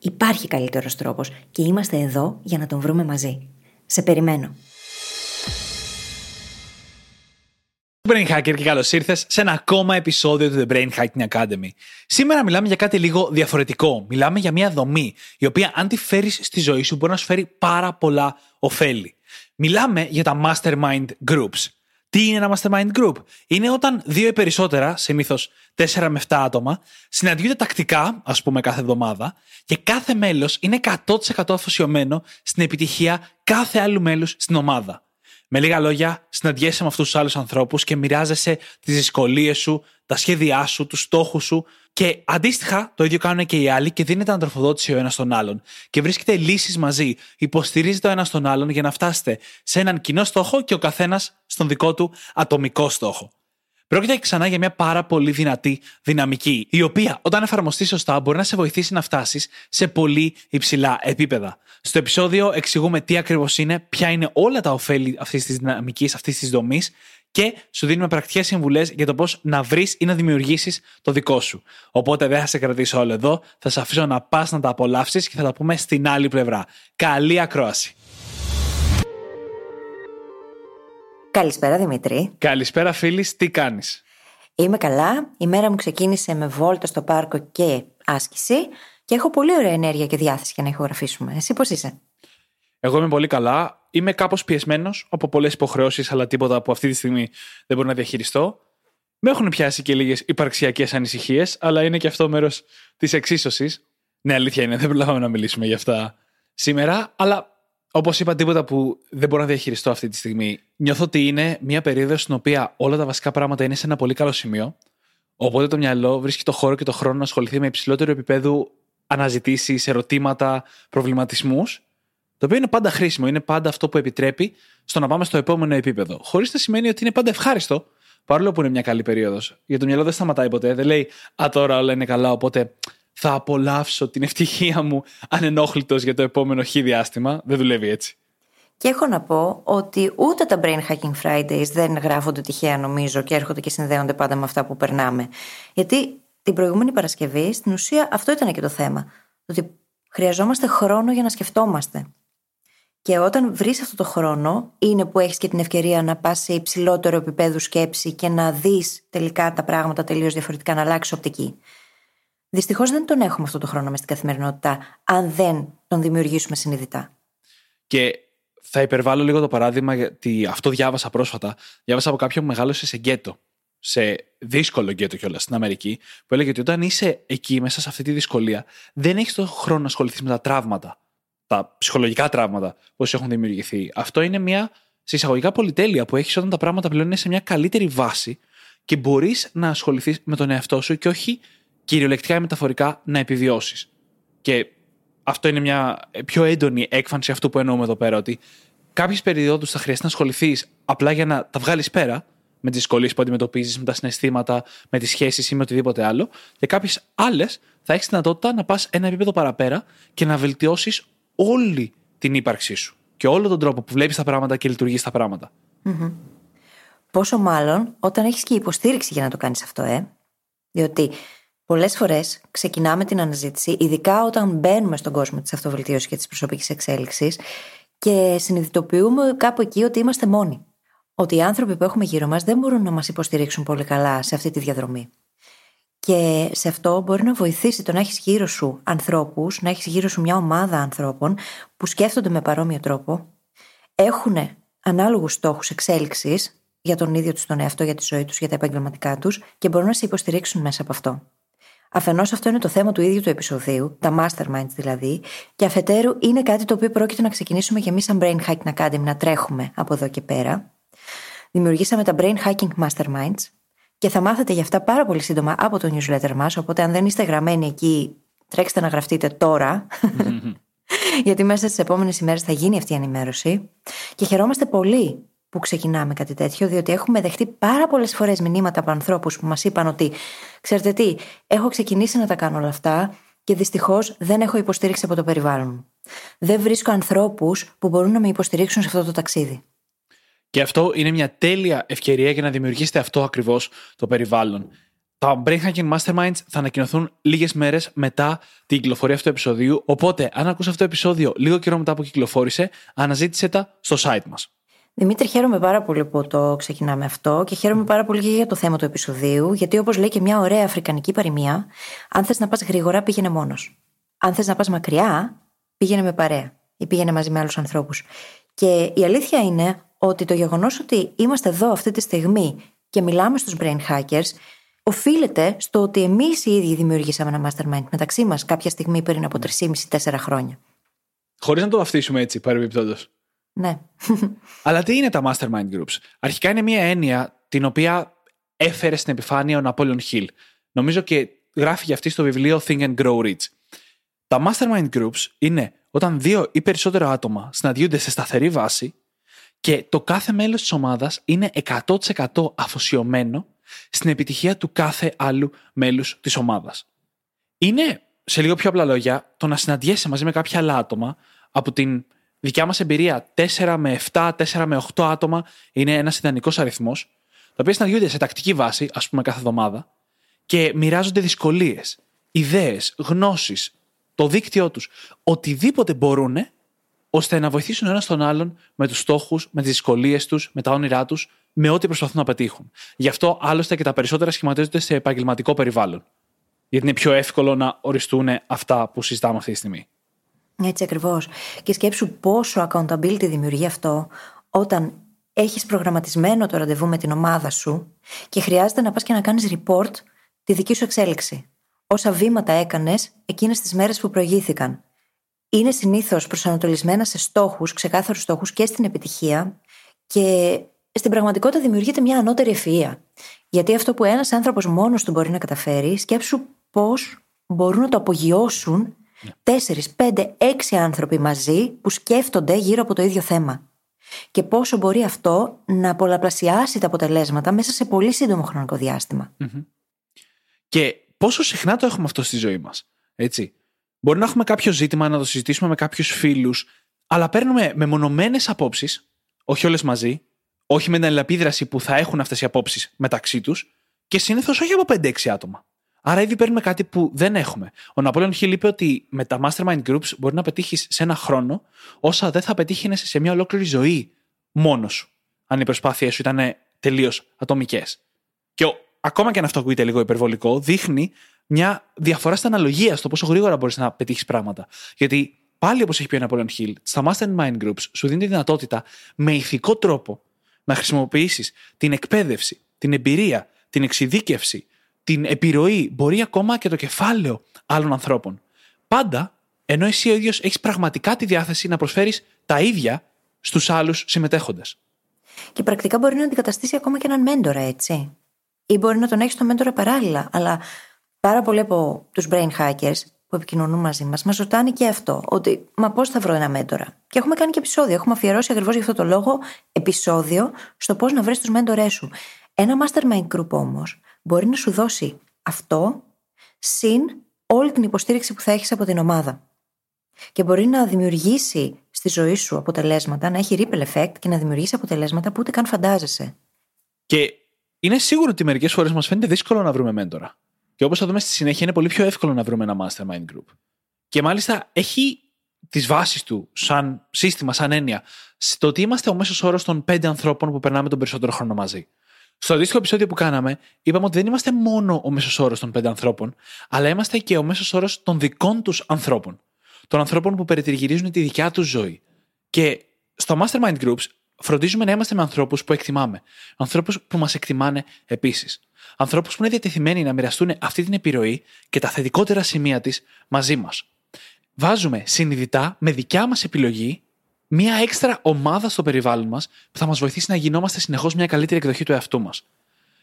Υπάρχει καλύτερος τρόπος και είμαστε εδώ για να τον βρούμε μαζί. Σε περιμένω. Brain Hacker και καλώς ήρθες σε ένα ακόμα επεισόδιο του The Brain Hacking Academy. Σήμερα μιλάμε για κάτι λίγο διαφορετικό. Μιλάμε για μια δομή, η οποία αν τη φέρεις στη ζωή σου μπορεί να σου φέρει πάρα πολλά ωφέλη. Μιλάμε για τα Mastermind Groups. Τι είναι ένα mastermind group? Είναι όταν δύο ή περισσότερα, συνήθω 4 με 7 άτομα, συναντιούνται τακτικά, ας πούμε κάθε εβδομάδα, και κάθε μέλος είναι 100% αφοσιωμένο στην επιτυχία κάθε άλλου μέλους στην ομάδα. Με λίγα λόγια, συναντιέσαι με αυτούς τους άλλους ανθρώπους και μοιράζεσαι τις δυσκολίες σου, τα σχέδιά σου, τους στόχους σου και αντίστοιχα το ίδιο κάνουν και οι άλλοι και δίνεται ανατροφοδότηση ο ένας στον άλλον. Και βρίσκεται λύσεις μαζί, υποστηρίζετε ο ένας τον άλλον για να φτάσετε σε έναν κοινό στόχο και ο καθένας στον δικό του ατομικό στόχο. Πρόκειται ξανά για μια πάρα πολύ δυνατή δυναμική, η οποία όταν εφαρμοστεί σωστά μπορεί να σε βοηθήσει να φτάσεις σε πολύ υψηλά επίπεδα. Στο επεισόδιο εξηγούμε τι ακριβώς είναι, ποια είναι όλα τα ωφέλη αυτής της δυναμικής, αυτής της δομής και σου δίνουμε πρακτικές συμβουλές για το πώς να βρεις ή να δημιουργήσεις το δικό σου. Οπότε δεν θα σε κρατήσω όλο εδώ, θα σε αφήσω να πας να τα απολαύσεις και θα τα πούμε στην άλλη πλευρά. Καλή ακρόαση. Καλησπέρα Δημήτρη. Καλησπέρα φίλη, τι κάνεις; Είμαι καλά. Η μέρα μου ξεκίνησε με βόλτα στο πάρκο και άσκηση και έχω πολύ ωραία ενέργεια και διάθεση για να ηχογραφήσουμε. Εσύ πώς είσαι; Εγώ είμαι πολύ καλά. Είμαι κάπως πιεσμένος από πολλές υποχρεώσεις, αλλά τίποτα που αυτή τη στιγμή δεν μπορώ να διαχειριστώ. Με έχουν πιάσει και λίγες υπαρξιακές ανησυχίες, αλλά είναι και αυτό μέρος της εξίσωσης. Ναι, αλήθεια είναι, δεν προλάβαμε να μιλήσουμε γι' αυτά σήμερα, αλλά όπως είπα, τίποτα που δεν μπορώ να διαχειριστώ αυτή τη στιγμή. Νιώθω ότι είναι μια περίοδος στην οποία όλα τα βασικά πράγματα είναι σε ένα πολύ καλό σημείο. Οπότε το μυαλό βρίσκει το χώρο και το χρόνο να ασχοληθεί με υψηλότερο επίπεδο αναζητήσεις, ερωτήματα, προβληματισμούς το οποίο είναι πάντα χρήσιμο, είναι πάντα αυτό που επιτρέπει στο να πάμε στο επόμενο επίπεδο. Χωρίς να σημαίνει ότι είναι πάντα ευχάριστο, παρόλο που είναι μια καλή περίοδος. Για το μυαλό δεν σταματάει ποτέ. Δεν λέει Α, τώρα όλα είναι καλά, οπότε θα απολαύσω την ευτυχία μου ανενόχλητος για το επόμενο χι διάστημα. Δεν δουλεύει έτσι. Και έχω να πω ότι ούτε τα Brain Hacking Fridays δεν γράφονται τυχαία νομίζω και έρχονται και συνδέονται πάντα με αυτά που περνάμε. Γιατί την προηγούμενη Παρασκευή στην ουσία αυτό ήταν και το θέμα. Ότι χρειαζόμαστε χρόνο για να σκεφτόμαστε. Και όταν βρεις αυτό το χρόνο, είναι που έχεις και την ευκαιρία να πας σε υψηλότερο επίπεδο σκέψη και να δεις τελικά τα πράγματα τελείως διαφορετικά, να αλλάξει οπτική. Δυστυχώς δεν τον έχουμε αυτό το χρόνο μες στην καθημερινότητα, αν δεν τον δημιουργήσουμε συνειδητά. Και θα υπερβάλλω λίγο το παράδειγμα, γιατί αυτό διάβασα πρόσφατα. Διάβασα από κάποιον που μεγάλωσε σε γκέτο. Σε δύσκολο γκέτο κιόλας στην Αμερική, που έλεγε ότι όταν είσαι εκεί μέσα σε αυτή τη δυσκολία, δεν έχεις τον χρόνο να ασχοληθείς με τα τραύματα τα ψυχολογικά τραύματα που έχουν δημιουργηθεί. Αυτό είναι μια συσσαγωγικά πολυτέλεια που έχεις όταν τα πράγματα πλέον είναι σε μια καλύτερη βάση και μπορείς να ασχοληθείς με τον εαυτό σου και όχι κυριολεκτικά ή μεταφορικά να επιβιώσεις. Και αυτό είναι μια πιο έντονη έκφανση αυτού που εννοούμε εδώ πέρα, ότι κάποιες περιόδους θα χρειαστεί να ασχοληθείς απλά για να τα βγάλεις πέρα με τις δυσκολίες που αντιμετωπίζεις, με τα συναισθήματα, με τις σχέσεις ή με οτιδήποτε άλλο. Και κάποιες άλλες θα έχεις δυνατότητα να πας ένα επίπεδο παραπέρα και να βελτιώσεις όλη την ύπαρξή σου και όλο τον τρόπο που βλέπεις τα πράγματα και λειτουργείς τα πραγματα Πόσο μάλλον όταν έχεις και υποστήριξη για να το κάνεις αυτό, ε; Διότι πολλές φορές ξεκινάμε την αναζήτηση, ειδικά όταν μπαίνουμε στον κόσμο της αυτοβελτίωσης και της προσωπικής εξέλιξης, και συνειδητοποιούμε κάπου εκεί ότι είμαστε μόνοι. Ότι οι άνθρωποι που έχουμε γύρω μας δεν μπορούν να μας υποστηρίξουν πολύ καλά σε αυτή τη διαδρομή. Και σε αυτό μπορεί να βοηθήσει το να έχεις γύρω σου ανθρώπους, να έχεις γύρω σου μια ομάδα ανθρώπων που σκέφτονται με παρόμοιο τρόπο, έχουν ανάλογους στόχους εξέλιξης για τον ίδιο τους τον εαυτό, για τη ζωή τους, για τα επαγγελματικά τους και μπορούν να σε υποστηρίξουν μέσα από αυτό. Αφενός, αυτό είναι το θέμα του ίδιου του επεισοδίου, τα masterminds δηλαδή, και αφετέρου είναι κάτι το οποίο πρόκειται να ξεκινήσουμε και εμείς, σαν Brain Hacking Academy, να τρέχουμε από εδώ και πέρα. Δημιουργήσαμε τα Brain Hacking Masterminds και θα μάθετε γι' αυτά πάρα πολύ σύντομα από το newsletter μας. Οπότε, αν δεν είστε γραμμένοι εκεί, τρέξτε να γραφτείτε τώρα. γιατί μέσα στις επόμενες ημέρες θα γίνει αυτή η ενημέρωση. Και χαιρόμαστε πολύ που ξεκινάμε κάτι τέτοιο, διότι έχουμε δεχτεί πάρα πολλές φορές μηνύματα από ανθρώπους που μας είπαν ότι, ξέρετε τι, έχω ξεκινήσει να τα κάνω όλα αυτά και δυστυχώς δεν έχω υποστήριξη από το περιβάλλον μου. Δεν βρίσκω ανθρώπους που μπορούν να με υποστηρίξουν σε αυτό το ταξίδι. Και αυτό είναι μια τέλεια ευκαιρία για να δημιουργήσετε αυτό ακριβώς το περιβάλλον. Τα Brain Hacking Masterminds θα ανακοινωθούν λίγες μέρες μετά την κυκλοφορία αυτού του επεισοδίου. Οπότε, αν ακούς αυτό το επεισόδιο λίγο καιρό μετά που κυκλοφόρησε, αναζήτησε τα στο site μας. Δημήτρη, χαίρομαι πάρα πολύ που το ξεκινάμε αυτό και χαίρομαι πάρα πολύ και για το θέμα του επεισοδίου, γιατί όπως λέει και μια ωραία αφρικανική παροιμία, αν θες να πας γρήγορα, πήγαινε μόνος. Αν θες να πας μακριά, πήγαινε με παρέα ή πήγαινε μαζί με άλλους ανθρώπους. Και η αλήθεια είναι ότι το γεγονός ότι είμαστε εδώ αυτή τη στιγμή και μιλάμε στους brain hackers, οφείλεται στο ότι εμείς οι ίδιοι δημιουργήσαμε ένα mastermind μεταξύ μας κάποια στιγμή πριν από 3,5-4 χρόνια. Χωρίς να το βαφτίσουμε έτσι, παρεμπιπτόντως. Ναι. Αλλά τι είναι τα mastermind groups. Αρχικά είναι μια έννοια την οποία έφερε στην επιφάνεια ο Napoleon Hill. Νομίζω και γράφει για αυτή στο βιβλίο Think and Grow Rich. Τα mastermind groups είναι όταν δύο ή περισσότερα άτομα συναντιούνται σε σταθερή βάση και το κάθε μέλος της ομάδας είναι 100% αφοσιωμένο στην επιτυχία του κάθε άλλου μέλους της ομάδας. Είναι, σε λίγο πιο απλά λόγια, το να συναντιέσαι μαζί με κάποια άλλα άτομα από την δικιά μας εμπειρία, 4 με 7, 4 με 8 άτομα είναι ένας ιδανικός αριθμός, τα οποία συναντιούνται σε τακτική βάση, ας πούμε κάθε εβδομάδα, και μοιράζονται δυσκολίες, ιδέες, γνώσεις, το δίκτυό τους, οτιδήποτε μπορούν, ώστε να βοηθήσουν ένας τον άλλον με τους στόχους, με τις δυσκολίες τους, με τα όνειρά τους, με ό,τι προσπαθούν να πετύχουν. Γι' αυτό άλλωστε και τα περισσότερα σχηματίζονται σε επαγγελματικό περιβάλλον. Γιατί είναι πιο εύκολο να οριστούν αυτά που συζητάμε αυτή τη στιγμή. Έτσι ακριβώς. Και σκέψου πόσο accountability δημιουργεί αυτό όταν έχεις προγραμματισμένο το ραντεβού με την ομάδα σου και χρειάζεται να πας και να κάνεις report τη δική σου εξέλιξη. Όσα βήματα έκανες εκείνες τις μέρες που προηγήθηκαν. Είναι συνήθως προσανατολισμένα σε στόχους, ξεκάθαρους στόχους και στην επιτυχία και στην πραγματικότητα δημιουργείται μια ανώτερη ευφυα. Γιατί αυτό που ένας άνθρωπος μόνος του μπορεί να καταφέρει, σκέψου πώς μπορούν να το απογειώσουν Τέσσερις, πέντε, έξι άνθρωποι μαζί που σκέφτονται γύρω από το ίδιο θέμα. Και πόσο μπορεί αυτό να πολλαπλασιάσει τα αποτελέσματα μέσα σε πολύ σύντομο χρονικό Και πόσο συχνά το έχουμε αυτό στη ζωή μας. Έτσι. Μπορεί να έχουμε κάποιο ζήτημα να το συζητήσουμε με κάποιους φίλους, αλλά παίρνουμε μεμονωμένες απόψεις, όχι όλες μαζί, όχι με την ελαπίδραση που θα έχουν αυτές οι απόψεις μεταξύ τους, και συνήθως όχι από 5-6 άτομα. Άρα ήδη παίρνουμε κάτι που δεν έχουμε. Ο Ναπόλεον Χιλ είπε ότι με τα mastermind groups μπορεί να πετύχεις σε ένα χρόνο όσα δεν θα πετύχει σε μια ολόκληρη ζωή μόνος σου. Αν οι προσπάθειές σου ήταν τελείως ατομικές. Και ο, ακόμα και αν αυτό ακούγεται λίγο υπερβολικό, δείχνει μια διαφορά στην αναλογία στο πόσο γρήγορα μπορείς να πετύχεις πράγματα. Γιατί πάλι όπως έχει πει ο Ναπόλεον Χιλ, στα mastermind groups σου δίνει τη δυνατότητα με ηθικό τρόπο να χρησιμοποιήσεις την εκπαίδευση, την εμπειρία, την εξειδίκευση, την επιρροή, μπορεί ακόμα και το κεφάλαιο άλλων ανθρώπων. Πάντα, ενώ εσύ ο ίδιος έχεις πραγματικά τη διάθεση να προσφέρεις τα ίδια στους άλλους συμμετέχοντε. Και πρακτικά μπορεί να αντικαταστήσει ακόμα και έναν μέντορα, έτσι. Ή μπορεί να τον έχεις τον μέντορα παράλληλα. Αλλά πάρα πολλοί από τους brain hackers που επικοινωνούν μαζί μας, μας ρωτάνε και αυτό. Ότι, μα πώς θα βρω ένα μέντορα; Και έχουμε κάνει και επεισόδιο. Έχουμε αφιερώσει ακριβώς για αυτό το λόγο επεισόδιο στο πώς να βρεις τους μέντορές σου. Ένα mastermind group όμως μπορεί να σου δώσει αυτό συν όλη την υποστήριξη που θα έχεις από την ομάδα. Και μπορεί να δημιουργήσει στη ζωή σου αποτελέσματα, να έχει ripple effect και να δημιουργήσει αποτελέσματα που ούτε καν φαντάζεσαι. Και είναι σίγουρο ότι μερικές φορές μας φαίνεται δύσκολο να βρούμε μέντορα. Και όπως θα δούμε στη συνέχεια, είναι πολύ πιο εύκολο να βρούμε ένα mastermind group. Και μάλιστα έχει τις βάσεις του σαν σύστημα, σαν έννοια, στο ότι είμαστε ο μέσος όρος των πέντε ανθρώπων που περνάμε τον περισσότερο χρόνο μαζί. Στο αντίστοιχο επεισόδιο που κάναμε, είπαμε ότι δεν είμαστε μόνο ο μέσος όρος των πέντε ανθρώπων, αλλά είμαστε και ο μέσος όρος των δικών τους ανθρώπων. Των ανθρώπων που περιτριγυρίζουν τη δικιά τους ζωή. Και στο Mastermind Groups φροντίζουμε να είμαστε με ανθρώπους που εκτιμάμε. Ανθρώπους που μας εκτιμάνε επίσης. Ανθρώπους που είναι διατεθειμένοι να μοιραστούν αυτή την επιρροή και τα θετικότερα σημεία της μαζί μας. Βάζουμε συνειδητά, με δικιά μας επιλογή, μία έξτρα ομάδα στο περιβάλλον μας που θα μας βοηθήσει να γινόμαστε συνεχώς μια καλύτερη εκδοχή του εαυτού μας.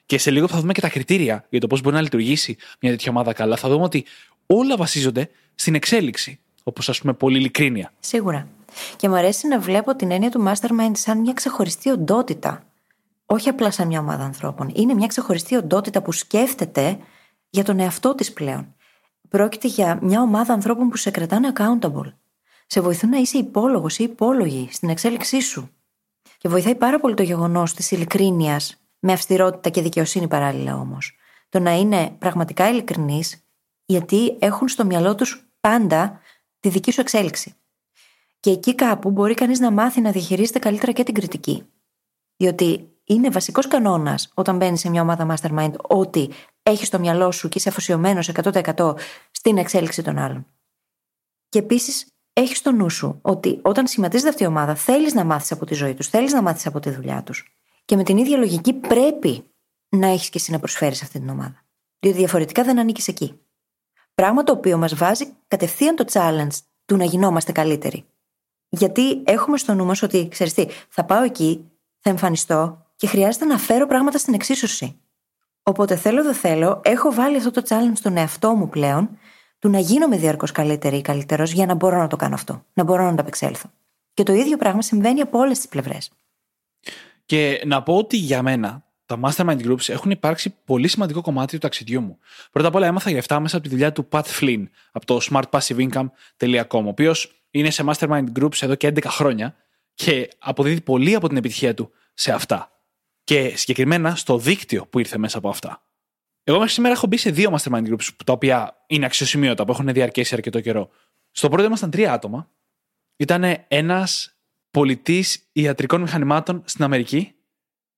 Και σε λίγο θα δούμε και τα κριτήρια για το πώς μπορεί να λειτουργήσει μια τέτοια ομάδα καλά. Θα δούμε ότι όλα βασίζονται στην εξέλιξη. Όπως ας πούμε, πολύ ειλικρίνεια. Σίγουρα. Και μου αρέσει να βλέπω την έννοια του mastermind σαν μια ξεχωριστή οντότητα. Όχι απλά σαν μια ομάδα ανθρώπων. Είναι μια ξεχωριστή οντότητα που σκέφτεται για τον εαυτό της πλέον. Πρόκειται για μια ομάδα ανθρώπων που σε κρατάνε accountable. Σε βοηθούν να είσαι υπόλογος ή υπόλογη στην εξέλιξή σου. Και βοηθάει πάρα πολύ το γεγονός της ειλικρίνειας, με αυστηρότητα και δικαιοσύνη παράλληλα όμως. Το να είναι πραγματικά ειλικρινεί, γιατί έχουν στο μυαλό τους πάντα τη δική σου εξέλιξη. Και εκεί κάπου μπορεί κανείς να μάθει να διαχειρίζεται καλύτερα και την κριτική. Διότι είναι βασικός κανόνας όταν μπαίνεις σε μια ομάδα mastermind ότι έχεις στο μυαλό σου και είσαι αφοσιωμένος 100% στην εξέλιξη των άλλων. Και επίσης έχει στο νου σου ότι όταν σχηματίζεται αυτή η ομάδα, θέλεις να μάθεις από τη ζωή τους, θέλεις να μάθεις από τη δουλειά τους. Και με την ίδια λογική πρέπει να έχεις και εσύ να προσφέρεις αυτή την ομάδα. Διότι διαφορετικά δεν ανήκεις εκεί. Πράγμα το οποίο μας βάζει κατευθείαν το challenge του να γινόμαστε καλύτεροι. Γιατί έχουμε στο νου μας ότι, ξέρεις τι, θα πάω εκεί, θα εμφανιστώ και χρειάζεται να φέρω πράγματα στην εξίσωση. Οπότε θέλω δεν θέλω, έχω βάλει αυτό το challenge στον εαυτό μου πλέον, του να γίνομαι διαρκώς καλύτερη ή καλύτερος για να μπορώ να το κάνω αυτό, να μπορώ να το απεξέλθω. Και το ίδιο πράγμα συμβαίνει από όλες τις πλευρές. Και να πω ότι για μένα τα mastermind groups έχουν υπάρξει πολύ σημαντικό κομμάτι του ταξιδιού μου. Πρώτα απ' όλα έμαθα για αυτά μέσα από τη δουλειά του Pat Flynn από το smartpassiveincome.com, ο οποίος είναι σε mastermind groups εδώ και 11 χρόνια και αποδίδει πολύ από την επιτυχία του σε αυτά. Και συγκεκριμένα στο δίκτυο που ήρθε μέσα από αυτά. Εγώ μέχρι σήμερα έχω μπει σε δύο mastermind groups τα οποία είναι αξιοσημείωτα, που έχουν διαρκέσει αρκετό καιρό. Στο πρώτο ήμασταν τρία άτομα. Ήταν ένας πολιτής ιατρικών μηχανημάτων στην Αμερική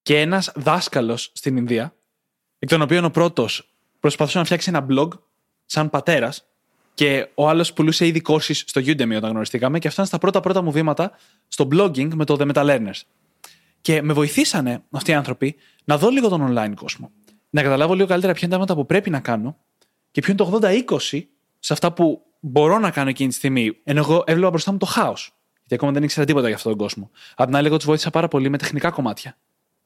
και ένας δάσκαλος στην Ινδία, εκ των οποίων ο πρώτος προσπαθούσε να φτιάξει ένα blog σαν πατέρας και ο άλλος πουλούσε ήδη courses στο Udemy όταν γνωριστήκαμε και αυτά ήταν στα πρώτα πρώτα μου βήματα στο blogging με το The Meta Learners. Και με βοηθήσανε αυτοί οι άνθρωποι να δω λίγο τον online κόσμο. Να καταλάβω λίγο καλύτερα ποια είναι τα πράγματα που πρέπει να κάνω και ποιο είναι το 80-20 σε αυτά που μπορώ να κάνω εκείνη τη στιγμή. Ενώ εγώ έβλεπα μπροστά μου το χάος. Γιατί ακόμα δεν ήξερα τίποτα για αυτόν τον κόσμο. Απ' την άλλη, εγώ τους βοήθησα πάρα πολύ με τεχνικά κομμάτια.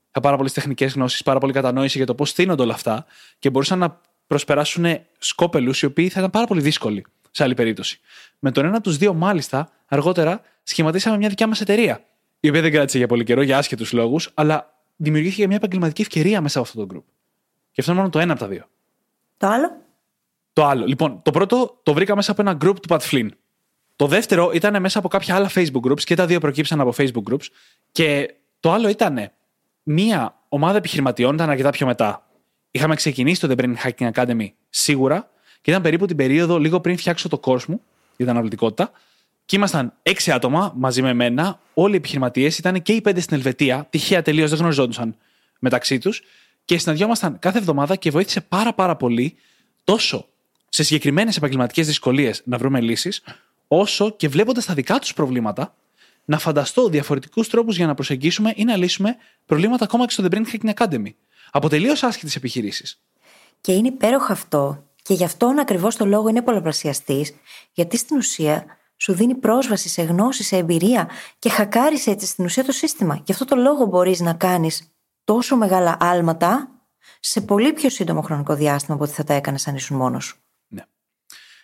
Είχα πάρα πολλές τεχνικές γνώσεις, πάρα πολύ κατανόηση για το πώς στείνονται όλα αυτά και μπορούσαν να προσπεράσουν σκόπελους οι οποίοι θα ήταν πάρα πολύ δύσκολοι σε άλλη περίπτωση. Με τον ένα από τους δύο, μάλιστα, αργότερα σχηματίσαμε μια δικιά μας εταιρεία. Η οποία δεν κράτησε για πολύ καιρό για άσχετους λόγους, αλλά δημιουργήθηκε μια επαγγελματική ευκαιρία μέσα από αυτό το group. Και αυτό είναι μόνο το ένα από τα δύο. Το άλλο; Το άλλο. Λοιπόν, το πρώτο το βρήκα μέσα από ένα group του Pat Flynn. Το δεύτερο ήταν μέσα από κάποια άλλα Facebook groups και τα δύο προκύψαν από Facebook groups. Και το άλλο ήταν μία ομάδα επιχειρηματιών, ήταν αρκετά πιο μετά. Είχαμε ξεκινήσει το The Brain Hacking Academy σίγουρα και ήταν περίπου την περίοδο λίγο πριν φτιάξω το course μου για την αναβλητικότητα. Και ήμασταν έξι άτομα μαζί με μένα, όλοι οι επιχειρηματίες, ήταν και οι πέντε στην Ελβετία, τυχαία τελείως δεν γνωριζόντουσαν μεταξύ τους. Και συναντιόμασταν κάθε εβδομάδα και βοήθησε πάρα πάρα πολύ τόσο σε συγκεκριμένες επαγγελματικές δυσκολίες να βρούμε λύσεις, όσο και βλέποντας τα δικά τους προβλήματα, να φανταστώ διαφορετικούς τρόπους για να προσεγγίσουμε ή να λύσουμε προβλήματα ακόμα και στο The Brain Hacking Academy. Από τελείως άσχετε επιχειρήσεις. Και είναι υπέροχο αυτό. Και γι' αυτόν ακριβώς το λόγο είναι πολλαπλασιαστής, γιατί στην ουσία σου δίνει πρόσβαση σε γνώση, σε εμπειρία και χακάρεις έτσι στην ουσία το σύστημα. Γι' αυτό το λόγο μπορείς να κάνεις τόσο μεγάλα άλματα σε πολύ πιο σύντομο χρονικό διάστημα από ό,τι θα τα έκανες αν ήσουν μόνος σου. Ναι.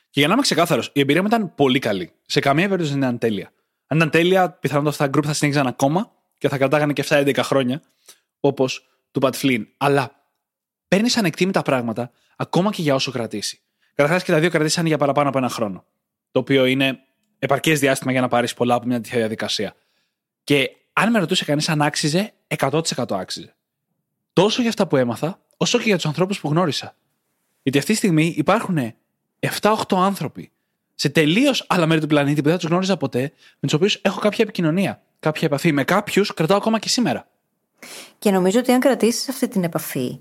Και για να είμαι ξεκάθαρος, η εμπειρία μου ήταν πολύ καλή. Σε καμία περίπτωση δεν ήταν τέλεια. Αν ήταν τέλεια, πιθανότατα αυτά τα group θα συνέχιζαν ακόμα και θα κρατάγανε και 7-11 χρόνια, όπως του Πατ Φλίν. Αλλά παίρνεις ανεκτήμητα πράγματα ακόμα και για όσο κρατήσει. Καταρχάς και τα δύο κρατήσαν για παραπάνω από ένα χρόνο. Το οποίο είναι επαρκές διάστημα για να πάρεις πολλά από μια τέτοια διαδικασία. Και αν με ρωτούσε κανείς αν άξιζε, 100% άξιζε. Τόσο για αυτά που έμαθα, όσο και για τους ανθρώπους που γνώρισα. Γιατί αυτή τη στιγμή υπάρχουν 7-8 άνθρωποι σε τελείως άλλα μέρη του πλανήτη που δεν τους γνώριζα ποτέ, με τους οποίους έχω κάποια επικοινωνία, κάποια επαφή. Με κάποιους κρατάω ακόμα και σήμερα. Και νομίζω ότι αν κρατήσεις αυτή την επαφή,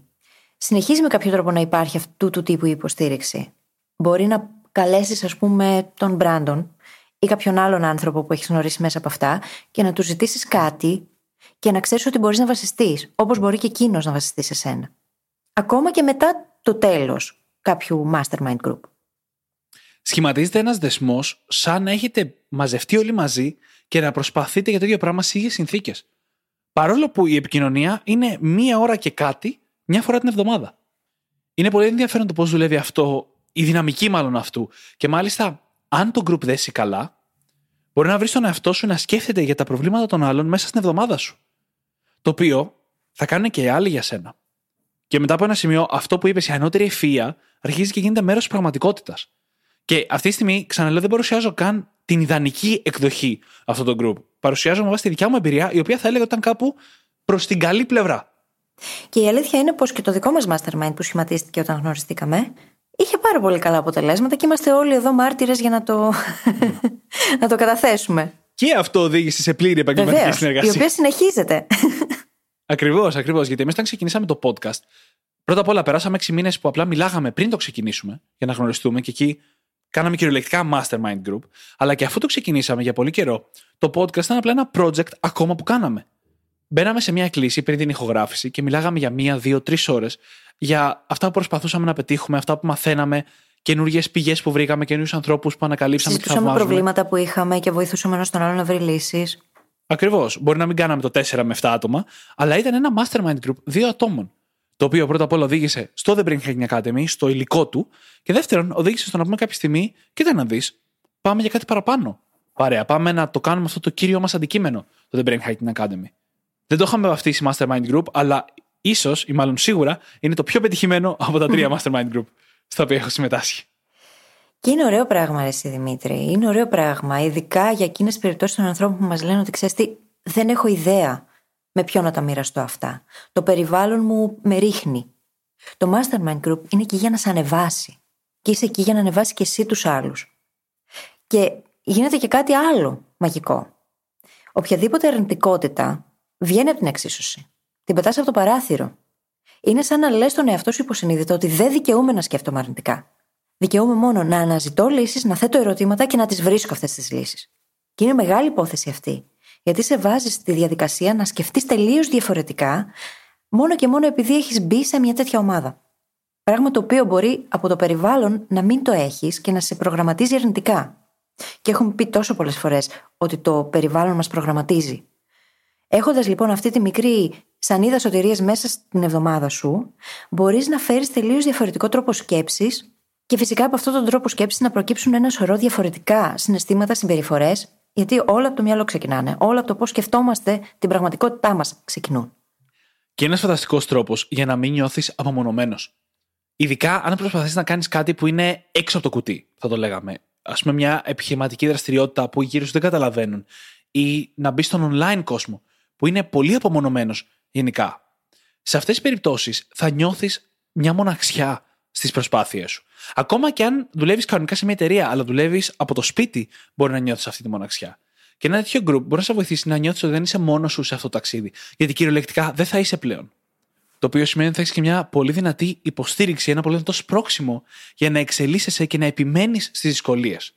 συνεχίζεις με κάποιο τρόπο να υπάρχει αυτού του τύπου η υποστήριξη. Μπορεί να καλέσεις, ας πούμε, τον Μπράντον ή κάποιον άλλον άνθρωπο που έχεις γνωρίσει μέσα από αυτά και να του ζητήσεις κάτι και να ξέρεις ότι μπορείς να βασιστείς, όπως μπορεί και εκείνος να βασιστεί σε σένα. Ακόμα και μετά το τέλος κάποιου mastermind group. Σχηματίζεται ένας δεσμός σαν να έχετε μαζευτεί όλοι μαζί και να προσπαθείτε για το ίδιο πράγμα σε ίδιες συνθήκες. Παρόλο που η επικοινωνία είναι μία ώρα και κάτι, μια φορά την εβδομάδα. Είναι πολύ ενδιαφέρον το πώς δουλεύει αυτό, η δυναμική μάλλον αυτού. Και μάλιστα, αν το group δέσει καλά, μπορεί να βρεις τον εαυτό σου να σκέφτεται για τα προβλήματα των άλλων μέσα στην εβδομάδα σου. Το οποίο θα κάνουν και οι άλλοι για σένα. Και μετά από ένα σημείο, αυτό που είπες, η ανώτερη ευφυα αρχίζει και γίνεται μέρος της πραγματικότητας. Και αυτή τη στιγμή, ξαναλέω, δεν παρουσιάζω καν την ιδανική εκδοχή αυτού του group. Παρουσιάζω με βάση τη δικιά μου εμπειρία, η οποία θα έλεγα ότι ήταν κάπου προς την καλή πλευρά. Και η αλήθεια είναι πως και το δικό μας mastermind που σχηματίστηκε όταν γνωριστήκαμε είχε πάρα πολύ καλά αποτελέσματα και είμαστε όλοι εδώ μάρτυρες για να το, να το καταθέσουμε. Και αυτό οδήγησε σε πλήρη επαγγελματική συνεργασία. Η οποία συνεχίζεται. Ακριβώς, ακριβώς. Γιατί εμείς όταν ξεκινήσαμε το podcast, πρώτα απ' όλα περάσαμε 6 μήνες που απλά μιλάγαμε πριν το ξεκινήσουμε για να γνωριστούμε και εκεί κάναμε κυριολεκτικά mastermind group. Αλλά και αφού το ξεκινήσαμε για πολύ καιρό, το podcast ήταν απλά ένα project ακόμα που κάναμε. Μπαίναμε σε μια εκκλήση πριν την ηχογράφηση και μιλάγαμε για μία, δύο, τρεις ώρες για αυτά που προσπαθούσαμε να πετύχουμε, αυτά που μαθαίναμε, καινούργιε πηγές που βρήκαμε, καινούριους ανθρώπους που ανακαλύψαμε και θαυμάζουμε. προβλήματα που είχαμε και βοηθούσαμε ένα τον άλλο να βρει λύσεις. Ακριβώς. Μπορεί να μην κάναμε το 4 με 7 άτομα, αλλά ήταν ένα mastermind group δύο ατόμων. Το οποίο πρώτα απ' όλα οδήγησε στο The Brain Hacking Academy, στο υλικό του, και δεύτερον, οδήγησε στο να πούμε κάποια στιγμή, κοίτα να δεις, πάμε για κάτι παραπάνω. Παρέα, πάμε να το κάνουμε αυτό το κύριο μας αντικείμενο, το The Brain Hacking Academy. Δεν το είχαμε βαφτίσει Mastermind Group, αλλά ίσως ή μάλλον σίγουρα είναι το πιο πετυχημένο από τα τρία Mastermind Group στα οποία έχω συμμετάσχει. Και είναι ωραίο πράγμα, εσύ Δημήτρη. Είναι ωραίο πράγμα. Ειδικά για εκείνες τις περιπτώσεις των ανθρώπων που μας λένε ότι ξέρεις τι, δεν έχω ιδέα με ποιον να τα μοιραστώ αυτά. Το περιβάλλον μου με ρίχνει. Το Mastermind Group είναι εκεί για να σε ανεβάσει. Και είσαι εκεί για να ανεβάσει και εσύ τους άλλους. Και γίνεται και κάτι άλλο μαγικό. Οποιαδήποτε αρνητικότητα βγαίνει από την εξίσωση. Την πετάς από το παράθυρο. Είναι σαν να λες στον εαυτό σου υποσυνείδητο ότι δεν δικαιούμαι να σκέφτομαι αρνητικά. Δικαιούμαι μόνο να αναζητώ λύσεις, να θέτω ερωτήματα και να τις βρίσκω αυτές τις λύσεις. Και είναι μεγάλη υπόθεση αυτή. Γιατί σε βάζεις στη διαδικασία να σκεφτείς τελείως διαφορετικά, μόνο και μόνο επειδή έχεις μπει σε μια τέτοια ομάδα. Πράγμα το οποίο μπορεί από το περιβάλλον να μην το έχεις και να σε προγραμματίζει αρνητικά. Και έχουμε πει τόσο πολλές φορές ότι το περιβάλλον μας προγραμματίζει. Έχοντας λοιπόν αυτή τη μικρή σανίδα σωτηρία μέσα στην εβδομάδα σου, μπορείς να φέρεις τελείως διαφορετικό τρόπο σκέψης και φυσικά από αυτόν τον τρόπο σκέψης να προκύψουν ένα σωρό διαφορετικά συναισθήματα, συμπεριφορές, γιατί όλα από το μυαλό ξεκινάνε. Όλα από το πώς σκεφτόμαστε την πραγματικότητά μας ξεκινούν. Και ένας φανταστικός τρόπος για να μην νιώθεις απομονωμένος. Ειδικά αν προσπαθείς να κάνεις κάτι που είναι έξω από το κουτί, θα το λέγαμε. Α πούμε, μια επιχειρηματική δραστηριότητα που γύρω σου δεν καταλαβαίνουν. Ή να μπεις στον online κόσμο, που είναι πολύ απομονωμένος γενικά. Σε αυτές τις περιπτώσεις θα νιώθεις μια μοναξιά στις προσπάθειές σου. Ακόμα και αν δουλεύεις κανονικά σε μια εταιρεία, αλλά δουλεύεις από το σπίτι, μπορεί να νιώθεις αυτή τη μοναξιά. Και ένα τέτοιο group μπορεί να σε βοηθήσει να νιώθεις ότι δεν είσαι μόνος σου σε αυτό το ταξίδι. Γιατί κυριολεκτικά δεν θα είσαι πλέον. Το οποίο σημαίνει ότι θα έχεις και μια πολύ δυνατή υποστήριξη, ένα πολύ δυνατό σπρόξιμο για να εξελίσσεσαι και να επιμένεις στις δυσκολίες.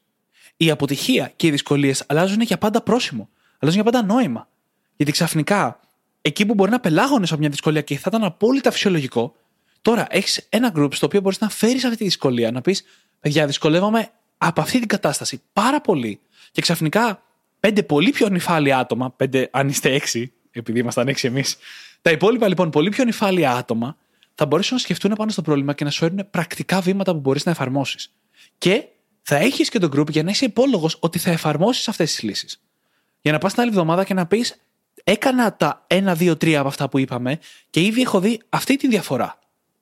Η αποτυχία και οι δυσκολίες αλλάζουν για πάντα πρόσημο. Αλλάζουν για πάντα νόημα. Γιατί ξαφνικά, εκεί που μπορεί να πελάγωνες από μια δυσκολία και θα ήταν απόλυτα φυσιολογικό, τώρα έχεις ένα group στο οποίο μπορείς να φέρεις αυτή τη δυσκολία, να πεις: Παιδιά, δυσκολεύομαι από αυτή την κατάσταση πάρα πολύ. Και ξαφνικά, πέντε πολύ πιο νυφάλια άτομα, πέντε αν είστε έξι, επειδή ήμασταν έξι εμείς, τα υπόλοιπα λοιπόν πολύ πιο νυφάλια άτομα θα μπορέσουν να σκεφτούν πάνω στο πρόβλημα και να σου έρουν πρακτικά βήματα που μπορείς να εφαρμόσεις. Και θα έχεις και το group για να είσαι υπόλογος ότι θα εφαρμόσεις αυτές τις λύσεις. Για να πας την άλλη εβδομάδα και να πεις, έκανα τα 1, 2, 3 από αυτά που είπαμε και ήδη έχω δει αυτή τη διαφορά.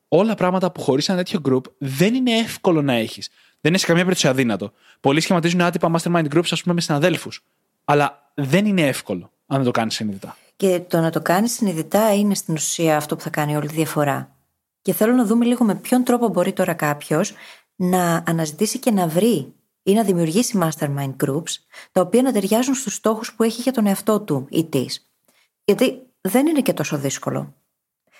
Όλα πράγματα που χωρίς ένα τέτοιο group δεν είναι εύκολο να έχεις. Δεν είναι σε καμία περίπτωση αδύνατο. Πολλοί σχηματίζουν άτυπα mastermind groups, ας πούμε, με συναδέλφους. Αλλά δεν είναι εύκολο αν δεν το κάνεις συνειδητά. Και το να το κάνεις συνειδητά είναι στην ουσία αυτό που θα κάνει όλη τη διαφορά. Και θέλω να δούμε λίγο με ποιον τρόπο μπορεί τώρα κάποιος να αναζητήσει και να βρει ή να δημιουργήσει mastermind groups τα οποία να ταιριάζουν στους στόχους που έχει για τον εαυτό του ή της. Γιατί δεν είναι και τόσο δύσκολο.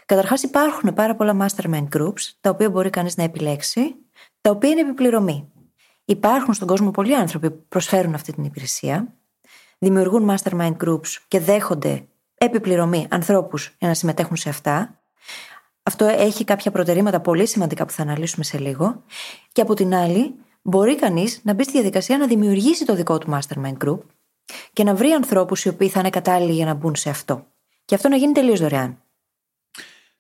Καταρχάς, υπάρχουν πάρα πολλά mastermind groups τα οποία μπορεί κανείς να επιλέξει, τα οποία είναι επιπληρωμή. Υπάρχουν στον κόσμο πολλοί άνθρωποι που προσφέρουν αυτή την υπηρεσία, δημιουργούν mastermind groups και δέχονται επιπληρωμή ανθρώπους για να συμμετέχουν σε αυτά. Αυτό έχει κάποια προτερήματα πολύ σημαντικά που θα αναλύσουμε σε λίγο. Και από την άλλη, μπορεί κανείς να μπει στη διαδικασία να δημιουργήσει το δικό του mastermind group και να βρει ανθρώπους οι οποίοι θα είναι κατάλληλοι για να μπουν σε αυτό. Και αυτό να γίνει τελείως δωρεάν.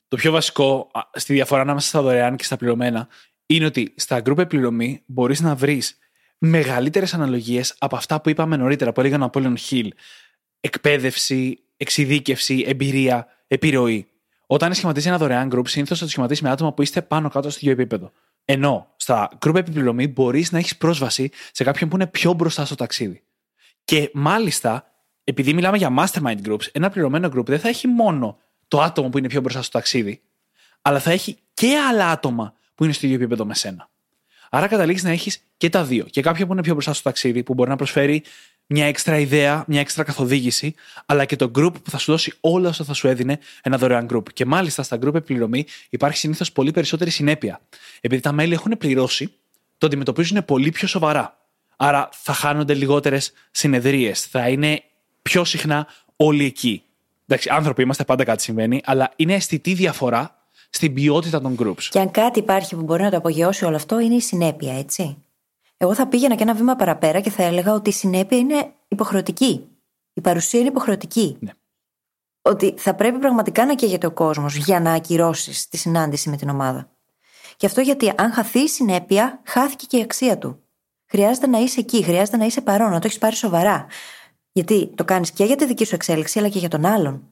Το πιο βασικό στη διαφορά ανάμεσα στα δωρεάν και στα πληρωμένα είναι ότι στα group επιληρωμή μπορείς να βρεις μεγαλύτερες αναλογίες από αυτά που είπαμε νωρίτερα, που έλεγαν ο Απόλυον Χιλ. Εκπαίδευση, εξειδίκευση, εμπειρία, επιρροή. Όταν σχηματίζει ένα δωρεάν group, συνήθως θα το σχηματίσει με άτομα που είστε πάνω κάτω στο ίδιο επίπεδο. Ενώ στα group επιπληρωμή μπορείς να έχεις πρόσβαση σε κάποιον που είναι πιο μπροστά στο ταξίδι. Και μάλιστα, επειδή μιλάμε για mastermind groups, ένα πληρωμένο group δεν θα έχει μόνο το άτομο που είναι πιο μπροστά στο ταξίδι, αλλά θα έχει και άλλα άτομα που είναι στο ίδιο επίπεδο με σένα. Άρα καταλήγεις να έχεις και τα δύο. Και κάποιον που είναι πιο μπροστά στο ταξίδι, που μπορεί να προσφέρει μια έξτρα ιδέα, μια έξτρα καθοδήγηση, αλλά και το group που θα σου δώσει όλα όσα θα σου έδινε ένα δωρεάν group. Και μάλιστα στα group επιληρωμή υπάρχει συνήθως πολύ περισσότερη συνέπεια. Επειδή τα μέλη έχουν πληρώσει, το αντιμετωπίζουν πολύ πιο σοβαρά. Άρα θα χάνονται λιγότερες συνεδρίες, θα είναι πιο συχνά όλοι εκεί. Εντάξει, άνθρωποι είμαστε, πάντα κάτι συμβαίνει, αλλά είναι αισθητή διαφορά στην ποιότητα των groups. Και αν κάτι υπάρχει που μπορεί να το απογειώσει όλο αυτό, είναι η συνέπεια, έτσι. Εγώ θα πήγαινα και ένα βήμα παραπέρα και θα έλεγα ότι η συνέπεια είναι υποχρεωτική. Η παρουσία είναι υποχρεωτική. Ναι. Ότι θα πρέπει πραγματικά να καίγεται ο κόσμος για να ακυρώσεις τη συνάντηση με την ομάδα. Και αυτό γιατί αν χαθεί η συνέπεια, χάθηκε και η αξία του. Χρειάζεται να είσαι εκεί, χρειάζεται να είσαι παρόν, να το έχεις πάρει σοβαρά. Γιατί το κάνεις και για τη δική σου εξέλιξη, αλλά και για τον άλλον.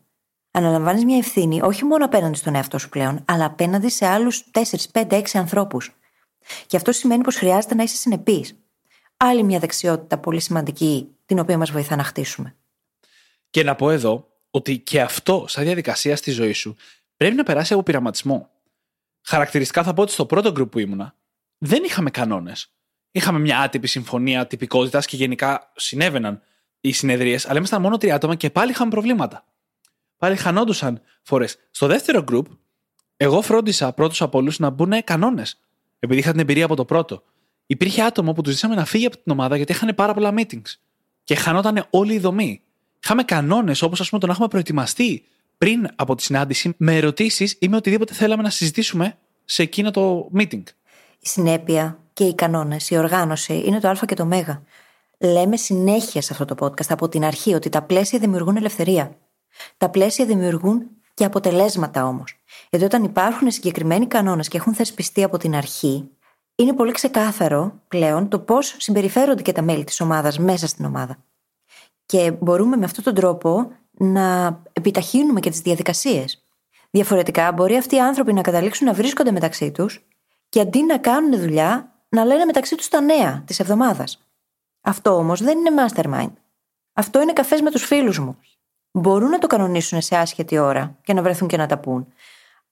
Αναλαμβάνεις μια ευθύνη όχι μόνο απέναντι στον εαυτό σου πλέον, αλλά απέναντι σε άλλους 4, 5, 6 ανθρώπους. Και αυτό σημαίνει πως χρειάζεται να είσαι συνεπής. Άλλη μια δεξιότητα πολύ σημαντική, την οποία μας βοηθά να χτίσουμε. Και να πω εδώ ότι και αυτό, σαν διαδικασία στη ζωή σου, πρέπει να περάσει από πειραματισμό. Χαρακτηριστικά θα πω ότι στο πρώτο γκρουπ που ήμουνα, δεν είχαμε κανόνες. Είχαμε μια άτυπη συμφωνία τυπικότητας και γενικά συνέβαιναν οι συνεδρίες, αλλά ήμασταν μόνο τρία άτομα και πάλι είχαμε προβλήματα. Πάλι χανόντουσαν φορές. Στο δεύτερο group, εγώ φρόντισα πρώτου από όλους να μπουν κανόνες. Επειδή είχα την εμπειρία από το πρώτο. Υπήρχε άτομο που τους ζήσαμε να φύγει από την ομάδα γιατί είχαν πάρα πολλά meetings. Και χανόταν όλη η δομή. Είχαμε κανόνες όπως ας πούμε το να έχουμε προετοιμαστεί πριν από τη συνάντηση με ερωτήσεις ή με οτιδήποτε θέλαμε να συζητήσουμε σε εκείνο το meeting. Η συνέπεια και οι κανόνες, η οργάνωση είναι το Α και το Μ. Λέμε συνέχεια σε αυτό το podcast από την αρχή ότι τα πλαίσια δημιουργούν ελευθερία. Τα πλαίσια δημιουργούν και αποτελέσματα όμως. Γιατί όταν υπάρχουν συγκεκριμένοι κανόνες και έχουν θεσπιστεί από την αρχή, είναι πολύ ξεκάθαρο πλέον το πώς συμπεριφέρονται και τα μέλη της ομάδας μέσα στην ομάδα. Και μπορούμε με αυτόν τον τρόπο να επιταχύνουμε και τις διαδικασίες. Διαφορετικά, μπορεί αυτοί οι άνθρωποι να καταλήξουν να βρίσκονται μεταξύ τους και αντί να κάνουν δουλειά, να λένε μεταξύ τους τα νέα της εβδομάδας. Αυτό όμως δεν είναι mastermind. Αυτό είναι καφές με τους φίλους μου μπορούν να το κανονίσουν σε άσχετη ώρα και να βρεθούν και να τα πούν.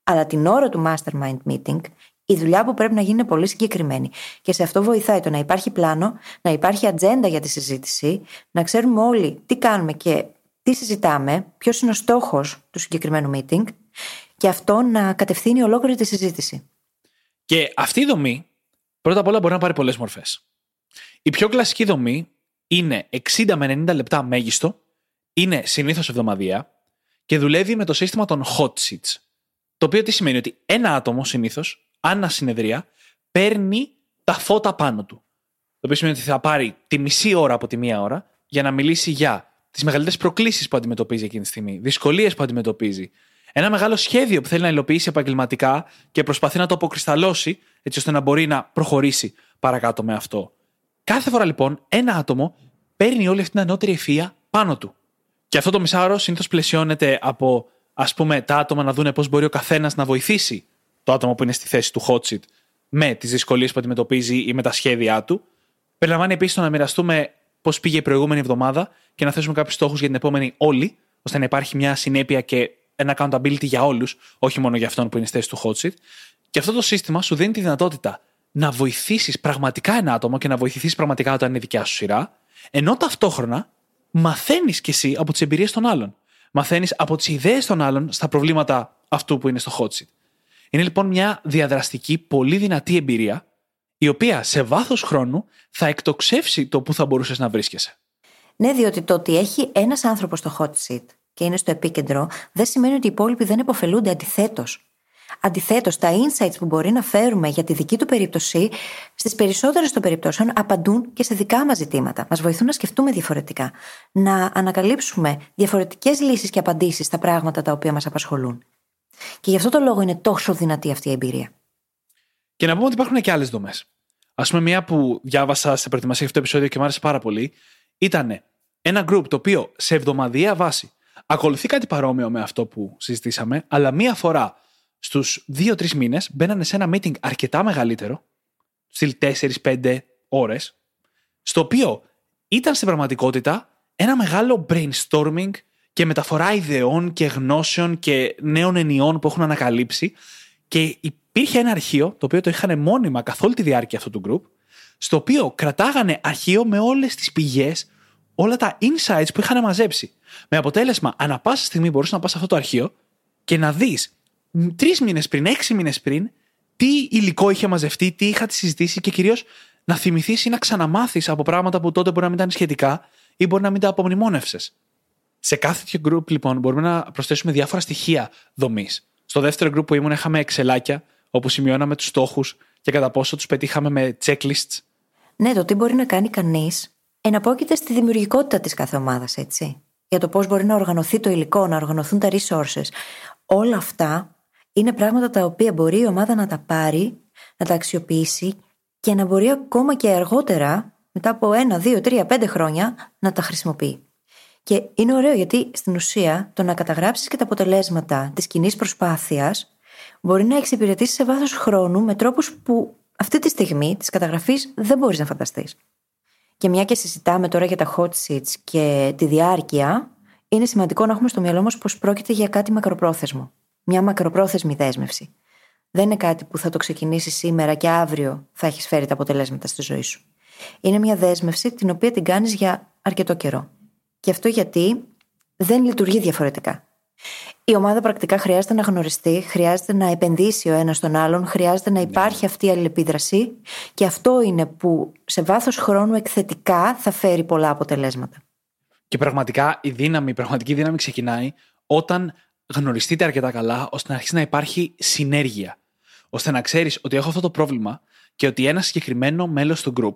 Αλλά την ώρα του mastermind meeting, η δουλειά που πρέπει να γίνει είναι πολύ συγκεκριμένη. Και σε αυτό βοηθάει το να υπάρχει πλάνο, να υπάρχει ατζέντα για τη συζήτηση, να ξέρουμε όλοι τι κάνουμε και τι συζητάμε, ποιος είναι ο στόχος του συγκεκριμένου meeting, και αυτό να κατευθύνει ολόκληρη τη συζήτηση. Και αυτή η δομή, πρώτα απ' όλα, μπορεί να πάρει πολλές μορφές. Η πιο κλασική δομή είναι 60 με 90 λεπτά μέγιστο είναι συνήθως εβδομαδία και δουλεύει με το σύστημα των hot seats. Το οποίο τι σημαίνει ότι ένα άτομο συνήθως, ανά συνεδρία, παίρνει τα φώτα πάνω του. Το οποίο σημαίνει ότι θα πάρει τη μισή ώρα από τη μία ώρα για να μιλήσει για τις μεγαλύτερες προκλήσεις που αντιμετωπίζει εκείνη τη στιγμή, δυσκολίες που αντιμετωπίζει, ένα μεγάλο σχέδιο που θέλει να υλοποιήσει επαγγελματικά και προσπαθεί να το αποκρισταλώσει έτσι ώστε να μπορεί να προχωρήσει παρακάτω με αυτό. Κάθε φορά λοιπόν ένα άτομο παίρνει όλη αυτή την ανώτερη ευφυα πάνω του. Και αυτό το μισάωρο συνήθως πλαισιώνεται από ας πούμε τα άτομα να δουν πώς μπορεί ο καθένας να βοηθήσει το άτομο που είναι στη θέση του hot seat με τις δυσκολίες που αντιμετωπίζει ή με τα σχέδιά του. Περιλαμβάνει επίσης το να μοιραστούμε πώς πήγε η προηγούμενη εβδομάδα και να θέσουμε κάποιους στόχους για την επόμενη όλοι, ώστε να υπάρχει μια συνέπεια και ένα accountability για όλους, όχι μόνο για αυτόν που είναι στη θέση του hot seat. Και αυτό το σύστημα σου δίνει τη δυνατότητα να βοηθήσεις πραγματικά ένα άτομο και να βοηθηθείς πραγματικά όταν είναι δικιά σου σειρά, ενώ ταυτόχρονα μαθαίνεις κι εσύ από τις εμπειρίες των άλλων. Μαθαίνεις από τις ιδέες των άλλων στα προβλήματα αυτού που είναι στο hot seat. Είναι λοιπόν μια διαδραστική, πολύ δυνατή εμπειρία, η οποία σε βάθος χρόνου θα εκτοξεύσει το που θα μπορούσες να βρίσκεσαι. Ναι, διότι το ότι έχει ένας άνθρωπος στο hot seat και είναι στο επίκεντρο, δεν σημαίνει ότι οι υπόλοιποι δεν υποφελούνται αντιθέτως. Αντιθέτως, τα insights που μπορεί να φέρουμε για τη δική του περίπτωση, στις περισσότερες των περιπτώσεων απαντούν και σε δικά μας ζητήματα. Μας βοηθούν να σκεφτούμε διαφορετικά, να ανακαλύψουμε διαφορετικές λύσεις και απαντήσεις στα πράγματα τα οποία μας απασχολούν. Και γι' αυτό το λόγο είναι τόσο δυνατή αυτή η εμπειρία. Και να πούμε ότι υπάρχουν και άλλες δομές. Α πούμε, μία που διάβασα σε προετοιμασία αυτό το επεισόδιο και μου άρεσε πάρα πολύ, ήταν ένα group το οποίο σε εβδομαδιαία βάση ακολουθεί κάτι παρόμοιο με αυτό που συζητήσαμε, αλλά μία φορά στους δύο-τρεις μήνες μπαίνανε σε ένα meeting αρκετά μεγαλύτερο, στυλ 4-5 ώρες, στο οποίο ήταν στην πραγματικότητα ένα μεγάλο brainstorming και μεταφορά ιδεών και γνώσεων και νέων ενιών που έχουν ανακαλύψει. Και υπήρχε ένα αρχείο, το οποίο το είχαν μόνιμα καθ' όλη τη διάρκεια αυτού του group, στο οποίο κρατάγανε αρχείο με όλες τις πηγές, όλα τα insights που είχαν μαζέψει. Με αποτέλεσμα, ανα πάσα στιγμή μπορούσες να πας σε αυτό το αρχείο και να δεις τρεις μήνες πριν, έξι μήνες πριν, τι υλικό είχε μαζευτεί, τι είχατε συζητήσει και κυρίως να θυμηθείς ή να ξαναμάθεις από πράγματα που τότε μπορεί να μην ήταν σχετικά ή μπορεί να μην τα απομνημόνευσες. Σε κάθε τέτοιο group, λοιπόν, μπορούμε να προσθέσουμε διάφορα στοιχεία δομής. Στο δεύτερο group που ήμουν, είχαμε εξελάκια, όπου σημειώναμε τους στόχους και κατά πόσο τους πετύχαμε με checklists. Ναι, το τι μπορεί να κάνει κανείς εναπόκειται στη δημιουργικότητα της κάθε ομάδας, έτσι. Για το πώς μπορεί να οργανωθεί το υλικό, να οργανωθούν τα resources. Όλα αυτά είναι πράγματα τα οποία μπορεί η ομάδα να τα πάρει, να τα αξιοποιήσει και να μπορεί ακόμα και αργότερα, μετά από ένα, δύο, τρία, πέντε χρόνια, να τα χρησιμοποιεί. Και είναι ωραίο γιατί στην ουσία το να καταγράψεις και τα αποτελέσματα της κοινή προσπάθειας μπορεί να εξυπηρετήσει σε βάθος χρόνου με τρόπους που αυτή τη στιγμή της καταγραφής δεν μπορείς να φανταστείς. Και μια και συζητάμε τώρα για τα hot seats και τη διάρκεια, είναι σημαντικό να έχουμε στο μυαλό μας πως πρόκειται για κάτι μακροπρόθεσμο. Μια μακροπρόθεσμη δέσμευση. Δεν είναι κάτι που θα το ξεκινήσεις σήμερα και αύριο θα έχεις φέρει τα αποτελέσματα στη ζωή σου. Είναι μια δέσμευση την οποία την κάνεις για αρκετό καιρό. Και αυτό γιατί δεν λειτουργεί διαφορετικά. Η ομάδα πρακτικά χρειάζεται να γνωριστεί, χρειάζεται να επενδύσει ο ένας στον άλλον, χρειάζεται να υπάρχει αυτή η αλληλεπίδραση και αυτό είναι που σε βάθος χρόνου εκθετικά θα φέρει πολλά αποτελέσματα. Και πραγματικά η δύναμη, η πραγματική δύναμη ξεκινάει όταν γνωριστείτε αρκετά καλά ώστε να αρχίσει να υπάρχει συνέργεια. ώστε να ξέρεις ότι έχω αυτό το πρόβλημα και ότι ένα συγκεκριμένο μέλος του group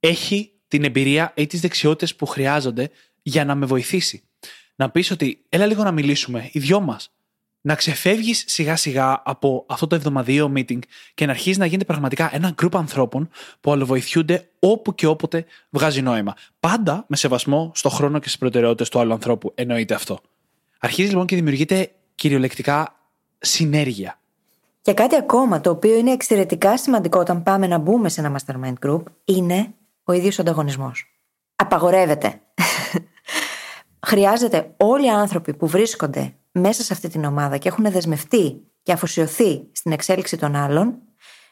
έχει την εμπειρία ή τις δεξιότητες που χρειάζονται για να με βοηθήσει. Να πεις ότι έλα λίγο να μιλήσουμε, οι δυο μας. Να ξεφεύγεις σιγά σιγά από αυτό το εβδομαδιαίο meeting και να αρχίσει να γίνεται πραγματικά ένα group ανθρώπων που αλλοβοηθούνται όπου και όποτε βγάζει νόημα. Πάντα με σεβασμό στο χρόνο και στις προτεραιότητες του άλλου ανθρώπου. Εννοείται αυτό. Αρχίζει λοιπόν και δημιουργείται κυριολεκτικά συνέργεια. Και κάτι ακόμα το οποίο είναι εξαιρετικά σημαντικό όταν πάμε να μπούμε σε ένα mastermind group είναι ο ίδιος ανταγωνισμός. Απαγορεύεται χρειάζεται όλοι οι άνθρωποι που βρίσκονται μέσα σε αυτή την ομάδα και έχουν δεσμευτεί και αφοσιωθεί στην εξέλιξη των άλλων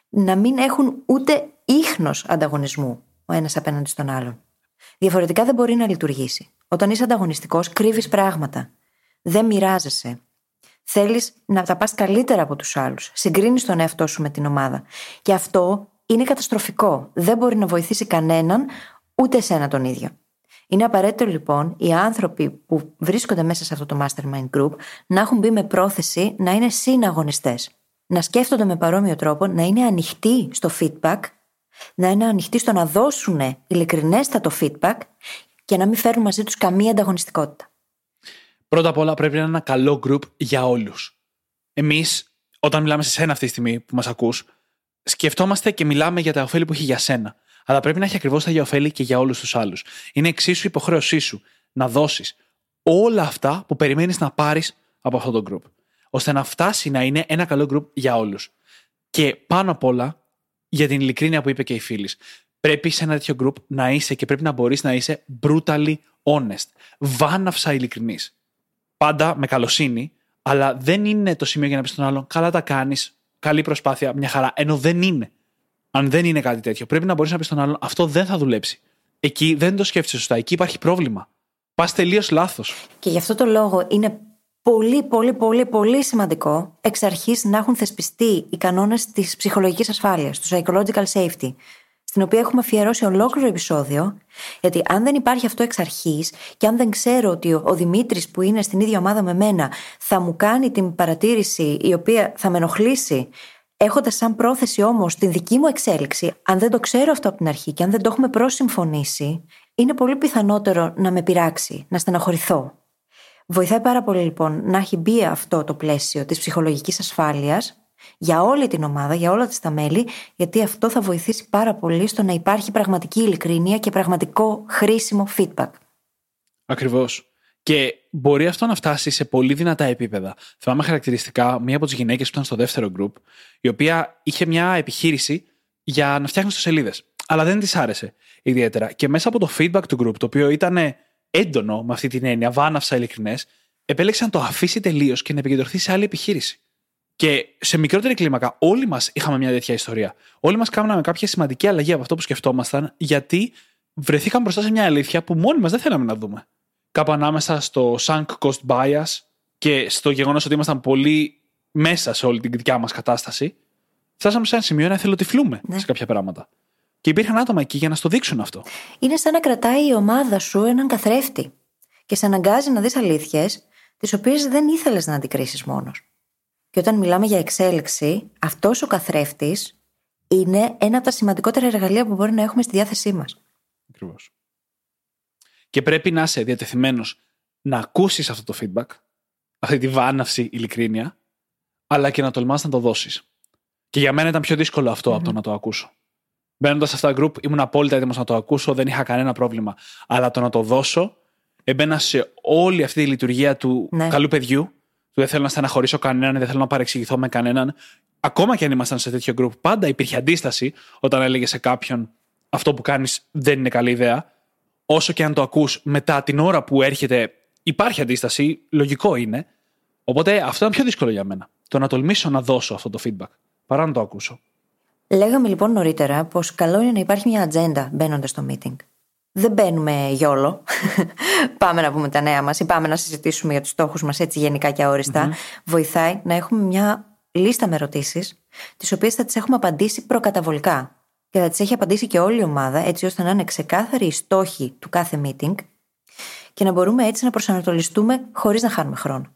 να μην έχουν ούτε ίχνος ανταγωνισμού ο ένας απέναντι στον άλλον. Διαφορετικά δεν μπορεί να λειτουργήσει. Όταν είσαι ανταγωνιστικός κρύβεις πράγματα. Δεν μοιράζεσαι. Θέλεις να τα πας καλύτερα από τους άλλους. Συγκρίνεις τον εαυτό σου με την ομάδα. Και αυτό είναι καταστροφικό. Δεν μπορεί να βοηθήσει κανέναν, ούτε εσένα τον ίδιο. Είναι απαραίτητο λοιπόν οι άνθρωποι που βρίσκονται μέσα σε αυτό το mastermind group να έχουν μπει με πρόθεση να είναι συναγωνιστές. Να σκέφτονται με παρόμοιο τρόπο, να είναι ανοιχτοί στο feedback, να είναι ανοιχτοί στο να δώσουν ειλικρινέστατο feedback και να μην φέρουν μαζί τους καμία ανταγωνιστικότητα. Πρώτα απ' όλα πρέπει να είναι ένα καλό group για όλους. Εμείς, όταν μιλάμε σε σένα αυτή τη στιγμή που μας ακούς, σκεφτόμαστε και μιλάμε για τα ωφέλη που έχει για σένα. αλλά πρέπει να έχει ακριβώς τα ίδια ωφέλη και για όλους τους άλλους. Είναι εξίσου υποχρέωσή σου να δώσεις όλα αυτά που περιμένεις να πάρεις από αυτό το group. ώστε να φτάσει να είναι ένα καλό group για όλους. Και πάνω απ' όλα, για την ειλικρίνεια που είπε και η φίλης, πρέπει σε ένα τέτοιο group να είσαι και πρέπει να μπορείς να είσαι brutally honest. Βάναυσα ειλικρινής. Πάντα με καλοσύνη, αλλά δεν είναι το σημείο για να πεις στον άλλον, καλά τα κάνεις, καλή προσπάθεια, μια χαρά. Ενώ δεν είναι. Αν δεν είναι κάτι τέτοιο, πρέπει να μπορείς να πεις στον άλλον, αυτό δεν θα δουλέψει. Εκεί δεν το σκέφτεσαι σωστά. Εκεί υπάρχει πρόβλημα. Πας τελείως λάθος. Και γι' αυτό το λόγο είναι πολύ, πολύ, πολύ, πολύ σημαντικό εξ αρχής να έχουν θεσπιστεί οι κανόνες της ψυχολογικής ασφάλειας, του psychological safety, στην οποία έχουμε αφιερώσει ολόκληρο επεισόδιο, γιατί αν δεν υπάρχει αυτό εξ αρχής και αν δεν ξέρω ότι ο Δημήτρης που είναι στην ίδια ομάδα με μένα θα μου κάνει την παρατήρηση η οποία θα με ενοχλήσει, έχοντας σαν πρόθεση όμως την δική μου εξέλιξη, αν δεν το ξέρω αυτό από την αρχή και αν δεν το έχουμε προσυμφωνήσει, είναι πολύ πιθανότερο να με πειράξει, να στεναχωρηθώ. Βοηθάει πάρα πολύ λοιπόν να έχει μπει αυτό το πλαίσιο της ψυχολογικής ασφάλειας για όλη την ομάδα, για όλα τα μέλη, γιατί αυτό θα βοηθήσει πάρα πολύ στο να υπάρχει πραγματική ειλικρίνεια και πραγματικό χρήσιμο feedback. Ακριβώς. Και μπορεί αυτό να φτάσει σε πολύ δυνατά επίπεδα. Θυμάμαι χαρακτηριστικά μία από τις γυναίκες που ήταν στο δεύτερο group, η οποία είχε μια επιχείρηση για να φτιάχνει σελίδες. Αλλά δεν της άρεσε ιδιαίτερα. Και μέσα από το feedback του group, το οποίο ήταν έντονο με αυτή την έννοια, βάναυσα ειλικρινές, επέλεξε να το αφήσει τελείως και να επικεντρωθεί σε άλλη επιχείρηση. Και σε μικρότερη κλίμακα, όλοι μας είχαμε μια τέτοια ιστορία. Όλοι μας κάναμε κάποια σημαντική αλλαγή από αυτό που σκεφτόμασταν, γιατί βρεθήκαμε μπροστά σε μια αλήθεια που μόνοι μας δεν θέλαμε να δούμε. Κάπου ανάμεσα στο sunk cost bias και στο γεγονός ότι ήμασταν πολύ μέσα σε όλη την δικιά μας κατάσταση, φτάσαμε σε ένα σημείο να εθελοτυφλούμε ναι. σε κάποια πράγματα. Και υπήρχαν άτομα εκεί για να στο δείξουν αυτό. Είναι σαν να κρατάει η ομάδα σου έναν καθρέφτη και σε αναγκάζει να δεις αλήθειες, τις οποίες δεν ήθελες να αντικρίσεις μόνος. Και όταν μιλάμε για εξέλιξη, αυτός ο καθρέφτης είναι ένα από τα σημαντικότερα εργαλεία που μπορεί να έχουμε στη διάθεσή μας. Ακριβώς. Και πρέπει να είσαι διατεθειμένος να ακούσεις αυτό το feedback, αυτή τη βάναυση ειλικρίνεια, αλλά και να τολμάς να το δώσεις. Και για μένα ήταν πιο δύσκολο από το να το ακούσω. Μπαίνοντας σε αυτά τα group, ήμουν απόλυτα έτοιμος να το ακούσω, δεν είχα κανένα πρόβλημα. Αλλά το να το δώσω, έμπαινα σε όλη αυτή τη λειτουργία του ναι. καλού παιδιού δεν θέλω να στεναχωρήσω κανέναν, δεν θέλω να παρεξηγηθώ με κανέναν. Ακόμα και αν ήμασταν σε τέτοιο group, πάντα υπήρχε αντίσταση όταν έλεγε σε κάποιον αυτό που κάνεις δεν είναι καλή ιδέα. Όσο και αν το ακούς μετά την ώρα που έρχεται, υπάρχει αντίσταση, λογικό είναι. Οπότε αυτό είναι πιο δύσκολο για μένα. Το να τολμήσω να δώσω αυτό το feedback, παρά να το ακούσω. Λέγαμε λοιπόν νωρίτερα πως καλό είναι να υπάρχει μια ατζέντα μπαίνοντας στο meeting δεν μπαίνουμε γιόλο. πάμε να πούμε τα νέα μας ή πάμε να συζητήσουμε για τους στόχους μας έτσι γενικά και αοριστα Βοηθάει να έχουμε μια λίστα με ερωτήσεις, τις οποίες θα τις έχουμε απαντήσει προκαταβολικά. Και θα τις έχει απαντήσει και όλη η ομάδα, έτσι ώστε να είναι ξεκάθαροι οι στόχοι του κάθε meeting και να μπορούμε έτσι να προσανατολιστούμε χωρίς να χάνουμε χρόνο.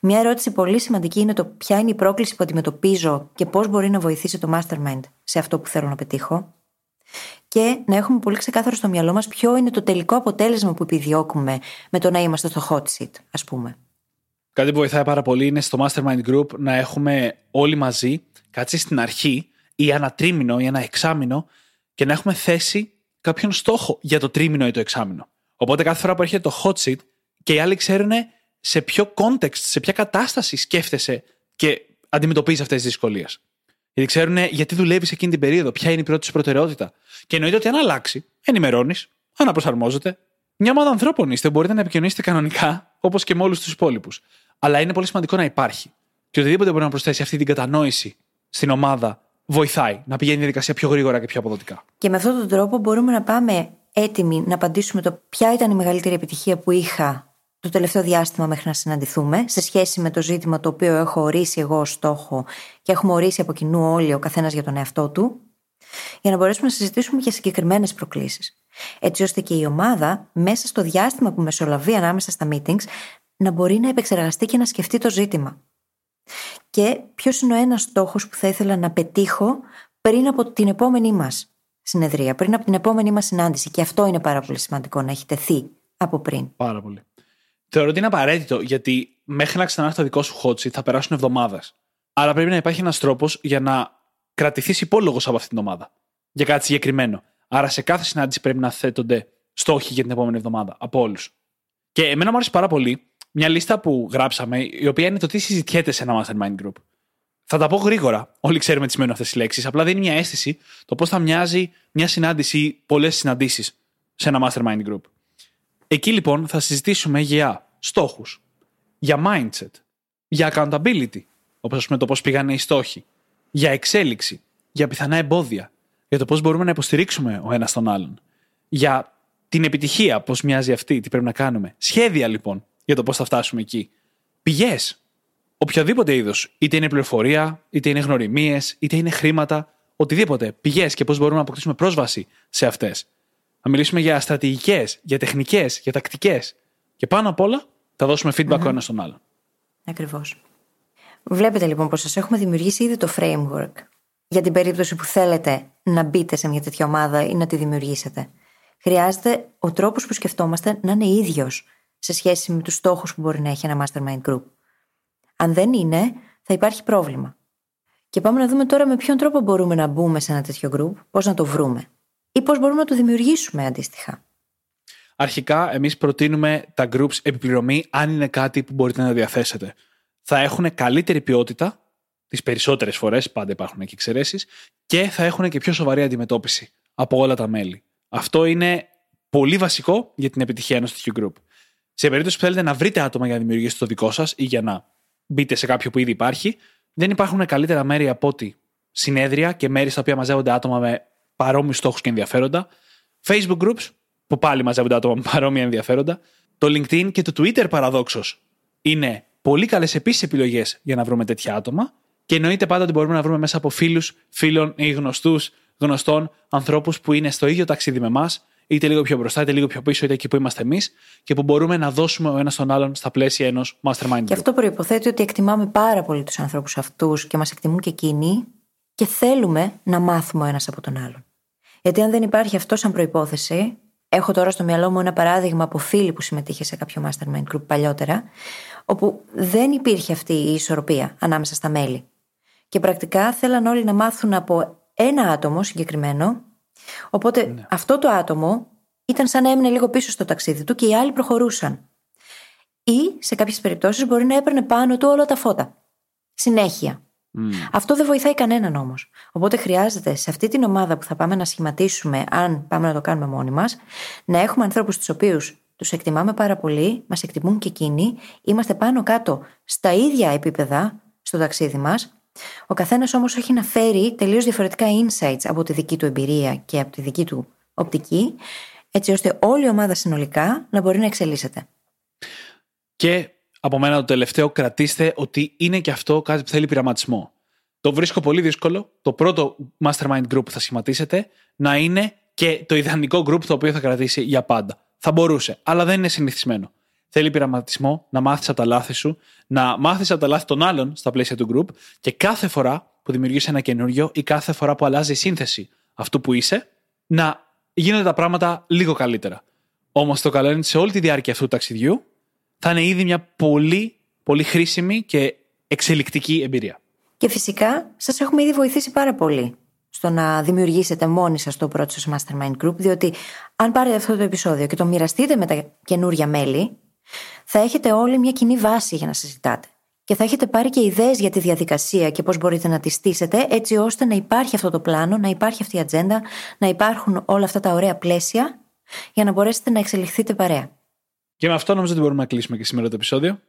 Μια ερώτηση πολύ σημαντική είναι το ποια είναι η πρόκληση που αντιμετωπίζω και πώς μπορεί να βοηθήσει το mastermind σε αυτό που θέλω να πετύχω και να έχουμε πολύ ξεκάθαρο στο μυαλό μας ποιο είναι το τελικό αποτέλεσμα που επιδιώκουμε με το να είμαστε στο hot seat, ας πούμε. Κάτι που βοηθάει πάρα πολύ είναι στο Mastermind Group να έχουμε όλοι μαζί κάτσει στην αρχή ή ένα τρίμηνο ή ένα εξάμηνο και να έχουμε θέσει κάποιον στόχο για το τρίμηνο ή το εξάμηνο. Οπότε κάθε φορά που έρχεται το hot seat και οι άλλοι ξέρουν σε ποιο context, σε ποια κατάσταση σκέφτεσαι και αντιμετωπίζεις αυτές τις δυσκολίες. Γιατί ξέρουν γιατί δουλεύεις εκείνη την περίοδο, ποια είναι η πρώτη σου προτεραιότητα. Και εννοείται ότι αν αλλάξει, ενημερώνεις, αναπροσαρμόζεται. Μια ομάδα ανθρώπων είστε, μπορείτε να επικοινωνήσετε κανονικά, όπως και με όλους τους υπόλοιπους. Αλλά είναι πολύ σημαντικό να υπάρχει. Και οτιδήποτε μπορεί να προσθέσει αυτή την κατανόηση στην ομάδα βοηθάει να πηγαίνει η διαδικασία πιο γρήγορα και πιο αποδοτικά. Και με αυτόν τον τρόπο μπορούμε να πάμε έτοιμοι να απαντήσουμε το ποια ήταν η μεγαλύτερη επιτυχία που είχα το τελευταίο διάστημα μέχρι να συναντηθούμε, σε σχέση με το ζήτημα το οποίο έχω ορίσει εγώ ως στόχο και έχουμε ορίσει από κοινού όλοι ο καθένας για τον εαυτό του, για να μπορέσουμε να συζητήσουμε για συγκεκριμένες προκλήσεις. Έτσι ώστε και η ομάδα, μέσα στο διάστημα που μεσολαβεί ανάμεσα στα meetings, να μπορεί να επεξεργαστεί και να σκεφτεί το ζήτημα. Και ποιος είναι ο ένας στόχος που θα ήθελα να πετύχω πριν από την επόμενή μας συνεδρία, πριν από την επόμενή μας συνάντηση. Και αυτό είναι πάρα πολύ σημαντικό να έχει τεθεί από πριν. Πάρα πολύ. Θεωρώ ότι είναι απαραίτητο γιατί μέχρι να ξανάρθει το δικό σου hot θα περάσουν εβδομάδες. Άρα πρέπει να υπάρχει ένας τρόπος για να κρατηθείς υπόλογος από αυτήν την ομάδα. Για κάτι συγκεκριμένο. Άρα σε κάθε συνάντηση πρέπει να θέτονται στόχοι για την επόμενη εβδομάδα από όλους. Και εμένα μου άρεσε πάρα πολύ μια λίστα που γράψαμε, η οποία είναι το τι συζητιέται σε ένα mastermind group. Θα τα πω γρήγορα. Όλοι ξέρουμε τι σημαίνουν αυτές οι λέξεις. Απλά δίνει μια αίσθηση το πώς θα μοιάζει μια συνάντηση ή πολλές συναντήσεις σε ένα mastermind group. Εκεί λοιπόν θα συζητήσουμε για στόχους, για mindset, για accountability, όπως ας πούμε το πώς πήγανε οι στόχοι, για εξέλιξη, για πιθανά εμπόδια, για το πώς μπορούμε να υποστηρίξουμε ο ένας τον άλλον, για την επιτυχία, πώς μοιάζει αυτή, τι πρέπει να κάνουμε. Σχέδια λοιπόν για το πώς θα φτάσουμε εκεί. Πηγές. Οποιοδήποτε είδος. Είτε είναι πληροφορία, είτε είναι γνωριμίες, είτε είναι χρήματα, οτιδήποτε. Πηγές και πώς μπορούμε να αποκτήσουμε πρόσβαση σε αυτές. Θα μιλήσουμε για στρατηγικές, για τεχνικές, για τακτικές. Και πάνω απ' όλα θα δώσουμε feedback mm-hmm. ο ένας στον άλλον. Ακριβώς. Βλέπετε λοιπόν πως σας έχουμε δημιουργήσει ήδη το framework για την περίπτωση που θέλετε να μπείτε σε μια τέτοια ομάδα ή να τη δημιουργήσετε. Χρειάζεται ο τρόπος που σκεφτόμαστε να είναι ίδιος σε σχέση με τους στόχους που μπορεί να έχει ένα mastermind group. Αν δεν είναι, θα υπάρχει πρόβλημα. Και πάμε να δούμε τώρα με ποιον τρόπο μπορούμε να μπούμε σε ένα τέτοιο group, πώς να το βρούμε ή πώς μπορούμε να το δημιουργήσουμε αντίστοιχα; Αρχικά, εμείς προτείνουμε τα groups επιπληρωμή αν είναι κάτι που μπορείτε να διαθέσετε. Θα έχουν καλύτερη ποιότητα, τις περισσότερες φορές, πάντα υπάρχουν και εξαιρέσεις, και θα έχουν και πιο σοβαρή αντιμετώπιση από όλα τα μέλη. Αυτό είναι πολύ βασικό για την επιτυχία ενός τέτοιου group. Σε περίπτωση που θέλετε να βρείτε άτομα για να δημιουργήσετε το δικό σας ή για να μπείτε σε κάποιο που ήδη υπάρχει, δεν υπάρχουν καλύτερα μέρη από ότι συνέδρια και μέρη στα οποία μαζεύονται άτομα με παρόμοιους στόχους και ενδιαφέροντα, Facebook groups, που πάλι μαζεύονται άτομα με παρόμοια ενδιαφέροντα, το LinkedIn και το Twitter παραδόξως είναι πολύ καλές επίσης επιλογές για να βρούμε τέτοια άτομα. Και εννοείται πάντα ότι μπορούμε να βρούμε μέσα από φίλους, φίλων ή γνωστούς, γνωστών ανθρώπους που είναι στο ίδιο ταξίδι με εμάς, είτε λίγο πιο μπροστά, είτε λίγο πιο πίσω, είτε εκεί που είμαστε εμείς, και που μπορούμε να δώσουμε ο ένας τον άλλον στα πλαίσια ενός mastermind. Και αυτό προποθέτει ότι εκτιμάμε πάρα πολύ τους ανθρώπους αυτούς και μας εκτιμούν και εκείνοι και θέλουμε να μάθουμε ο ένας από τον άλλον. Γιατί αν δεν υπάρχει αυτό σαν προπόθεση, έχω τώρα στο μυαλό μου ένα παράδειγμα από φίλη που συμμετείχε σε κάποιο mastermind group παλιότερα, όπου δεν υπήρχε αυτή η ισορροπία ανάμεσα στα μέλη. Και πρακτικά θέλαν όλοι να μάθουν από ένα άτομο συγκεκριμένο, οπότε ναι. αυτό το άτομο ήταν σαν να έμεινε λίγο πίσω στο ταξίδι του και οι άλλοι προχωρούσαν. Ή σε κάποιες περιπτώσεις μπορεί να έπαιρνε πάνω του όλα τα φώτα. Συνέχεια. Αυτό δεν βοηθάει κανέναν όμως. Οπότε χρειάζεται σε αυτή την ομάδα που θα πάμε να σχηματίσουμε, αν πάμε να το κάνουμε μόνοι μας, να έχουμε ανθρώπους τους οποίους τους εκτιμάμε πάρα πολύ, μας εκτιμούν και εκείνοι, είμαστε πάνω κάτω στα ίδια επίπεδα στο ταξίδι μας. Ο καθένας όμως έχει να φέρει τελείως διαφορετικά insights από τη δική του εμπειρία και από τη δική του οπτική, έτσι ώστε όλη η ομάδα συνολικά να μπορεί να εξελίσσεται. Και από μένα το τελευταίο, κρατήστε ότι είναι και αυτό κάτι που θέλει πειραματισμό. Το βρίσκω πολύ δύσκολο το πρώτο mastermind group που θα σχηματίσετε να είναι και το ιδανικό group το οποίο θα κρατήσει για πάντα. Θα μπορούσε, αλλά δεν είναι συνηθισμένο. Θέλει πειραματισμό, να μάθεις από τα λάθη σου, να μάθεις από τα λάθη των άλλων στα πλαίσια του group και κάθε φορά που δημιουργείς ένα καινούριο ή κάθε φορά που αλλάζει η σύνθεση αυτού που είσαι, να γίνονται τα πράγματα λίγο καλύτερα. Όμως το καλό είναι σε όλη τη διάρκεια αυτού του ταξιδιού θα είναι ήδη μια πολύ, πολύ χρήσιμη και εξελικτική εμπειρία. Και φυσικά σας έχουμε ήδη βοηθήσει πάρα πολύ στο να δημιουργήσετε μόνοι σας το πρώτο σας Mastermind Group, διότι αν πάρετε αυτό το επεισόδιο και το μοιραστείτε με τα καινούρια μέλη, θα έχετε όλοι μια κοινή βάση για να συζητάτε. Και θα έχετε πάρει και ιδέες για τη διαδικασία και πώς μπορείτε να τη στήσετε, έτσι ώστε να υπάρχει αυτό το πλάνο, να υπάρχει αυτή η ατζέντα, να υπάρχουν όλα αυτά τα ωραία πλαίσια, για να μπορέσετε να εξελιχθείτε παρέα. Και με αυτό νομίζω ότι μπορούμε να κλείσουμε και σήμερα το επεισόδιο.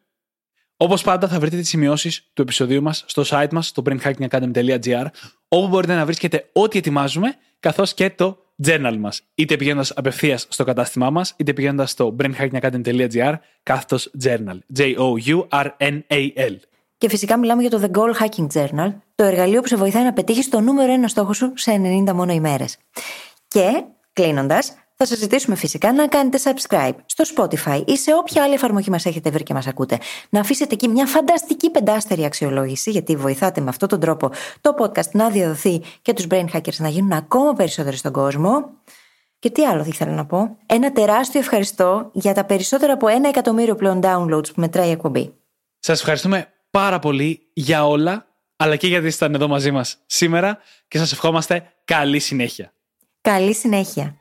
Όπως πάντα, θα βρείτε τις σημειώσεις του επεισοδίου μας στο site μας, στο brainhackingacademy.gr, όπου μπορείτε να βρίσκετε ό,τι ετοιμάζουμε, καθώς και το journal μας. Είτε πηγαίνοντας απευθείας στο κατάστημά μας, είτε πηγαίνοντας στο brainhackingacademy.gr, κάθετος journal. J-O-U-R-N-A-L. Και φυσικά μιλάμε για το The Goal Hacking Journal, το εργαλείο που σε βοηθάει να πετύχεις το νούμερο ένα στόχο σου σε 90 μόνο ημέρες. Και, κλείνοντας, θα σας ζητήσουμε φυσικά να κάνετε subscribe στο Spotify ή σε όποια άλλη εφαρμογή μας έχετε βρει και μας ακούτε. Να αφήσετε εκεί μια φανταστική πεντάστερη αξιολόγηση, γιατί βοηθάτε με αυτόν τον τρόπο το podcast να διαδοθεί και τους brain hackers να γίνουν ακόμα περισσότεροι στον κόσμο. Και τι άλλο ήθελα να πω; Ένα τεράστιο ευχαριστώ για τα περισσότερα από ένα εκατομμύριο πλέον downloads που μετράει η εκπομπή. Σας ευχαριστούμε πάρα πολύ για όλα, αλλά και γιατί ήσασταν εδώ μαζί μας σήμερα και σας ευχόμαστε καλή συνέχεια. Καλή συνέχεια.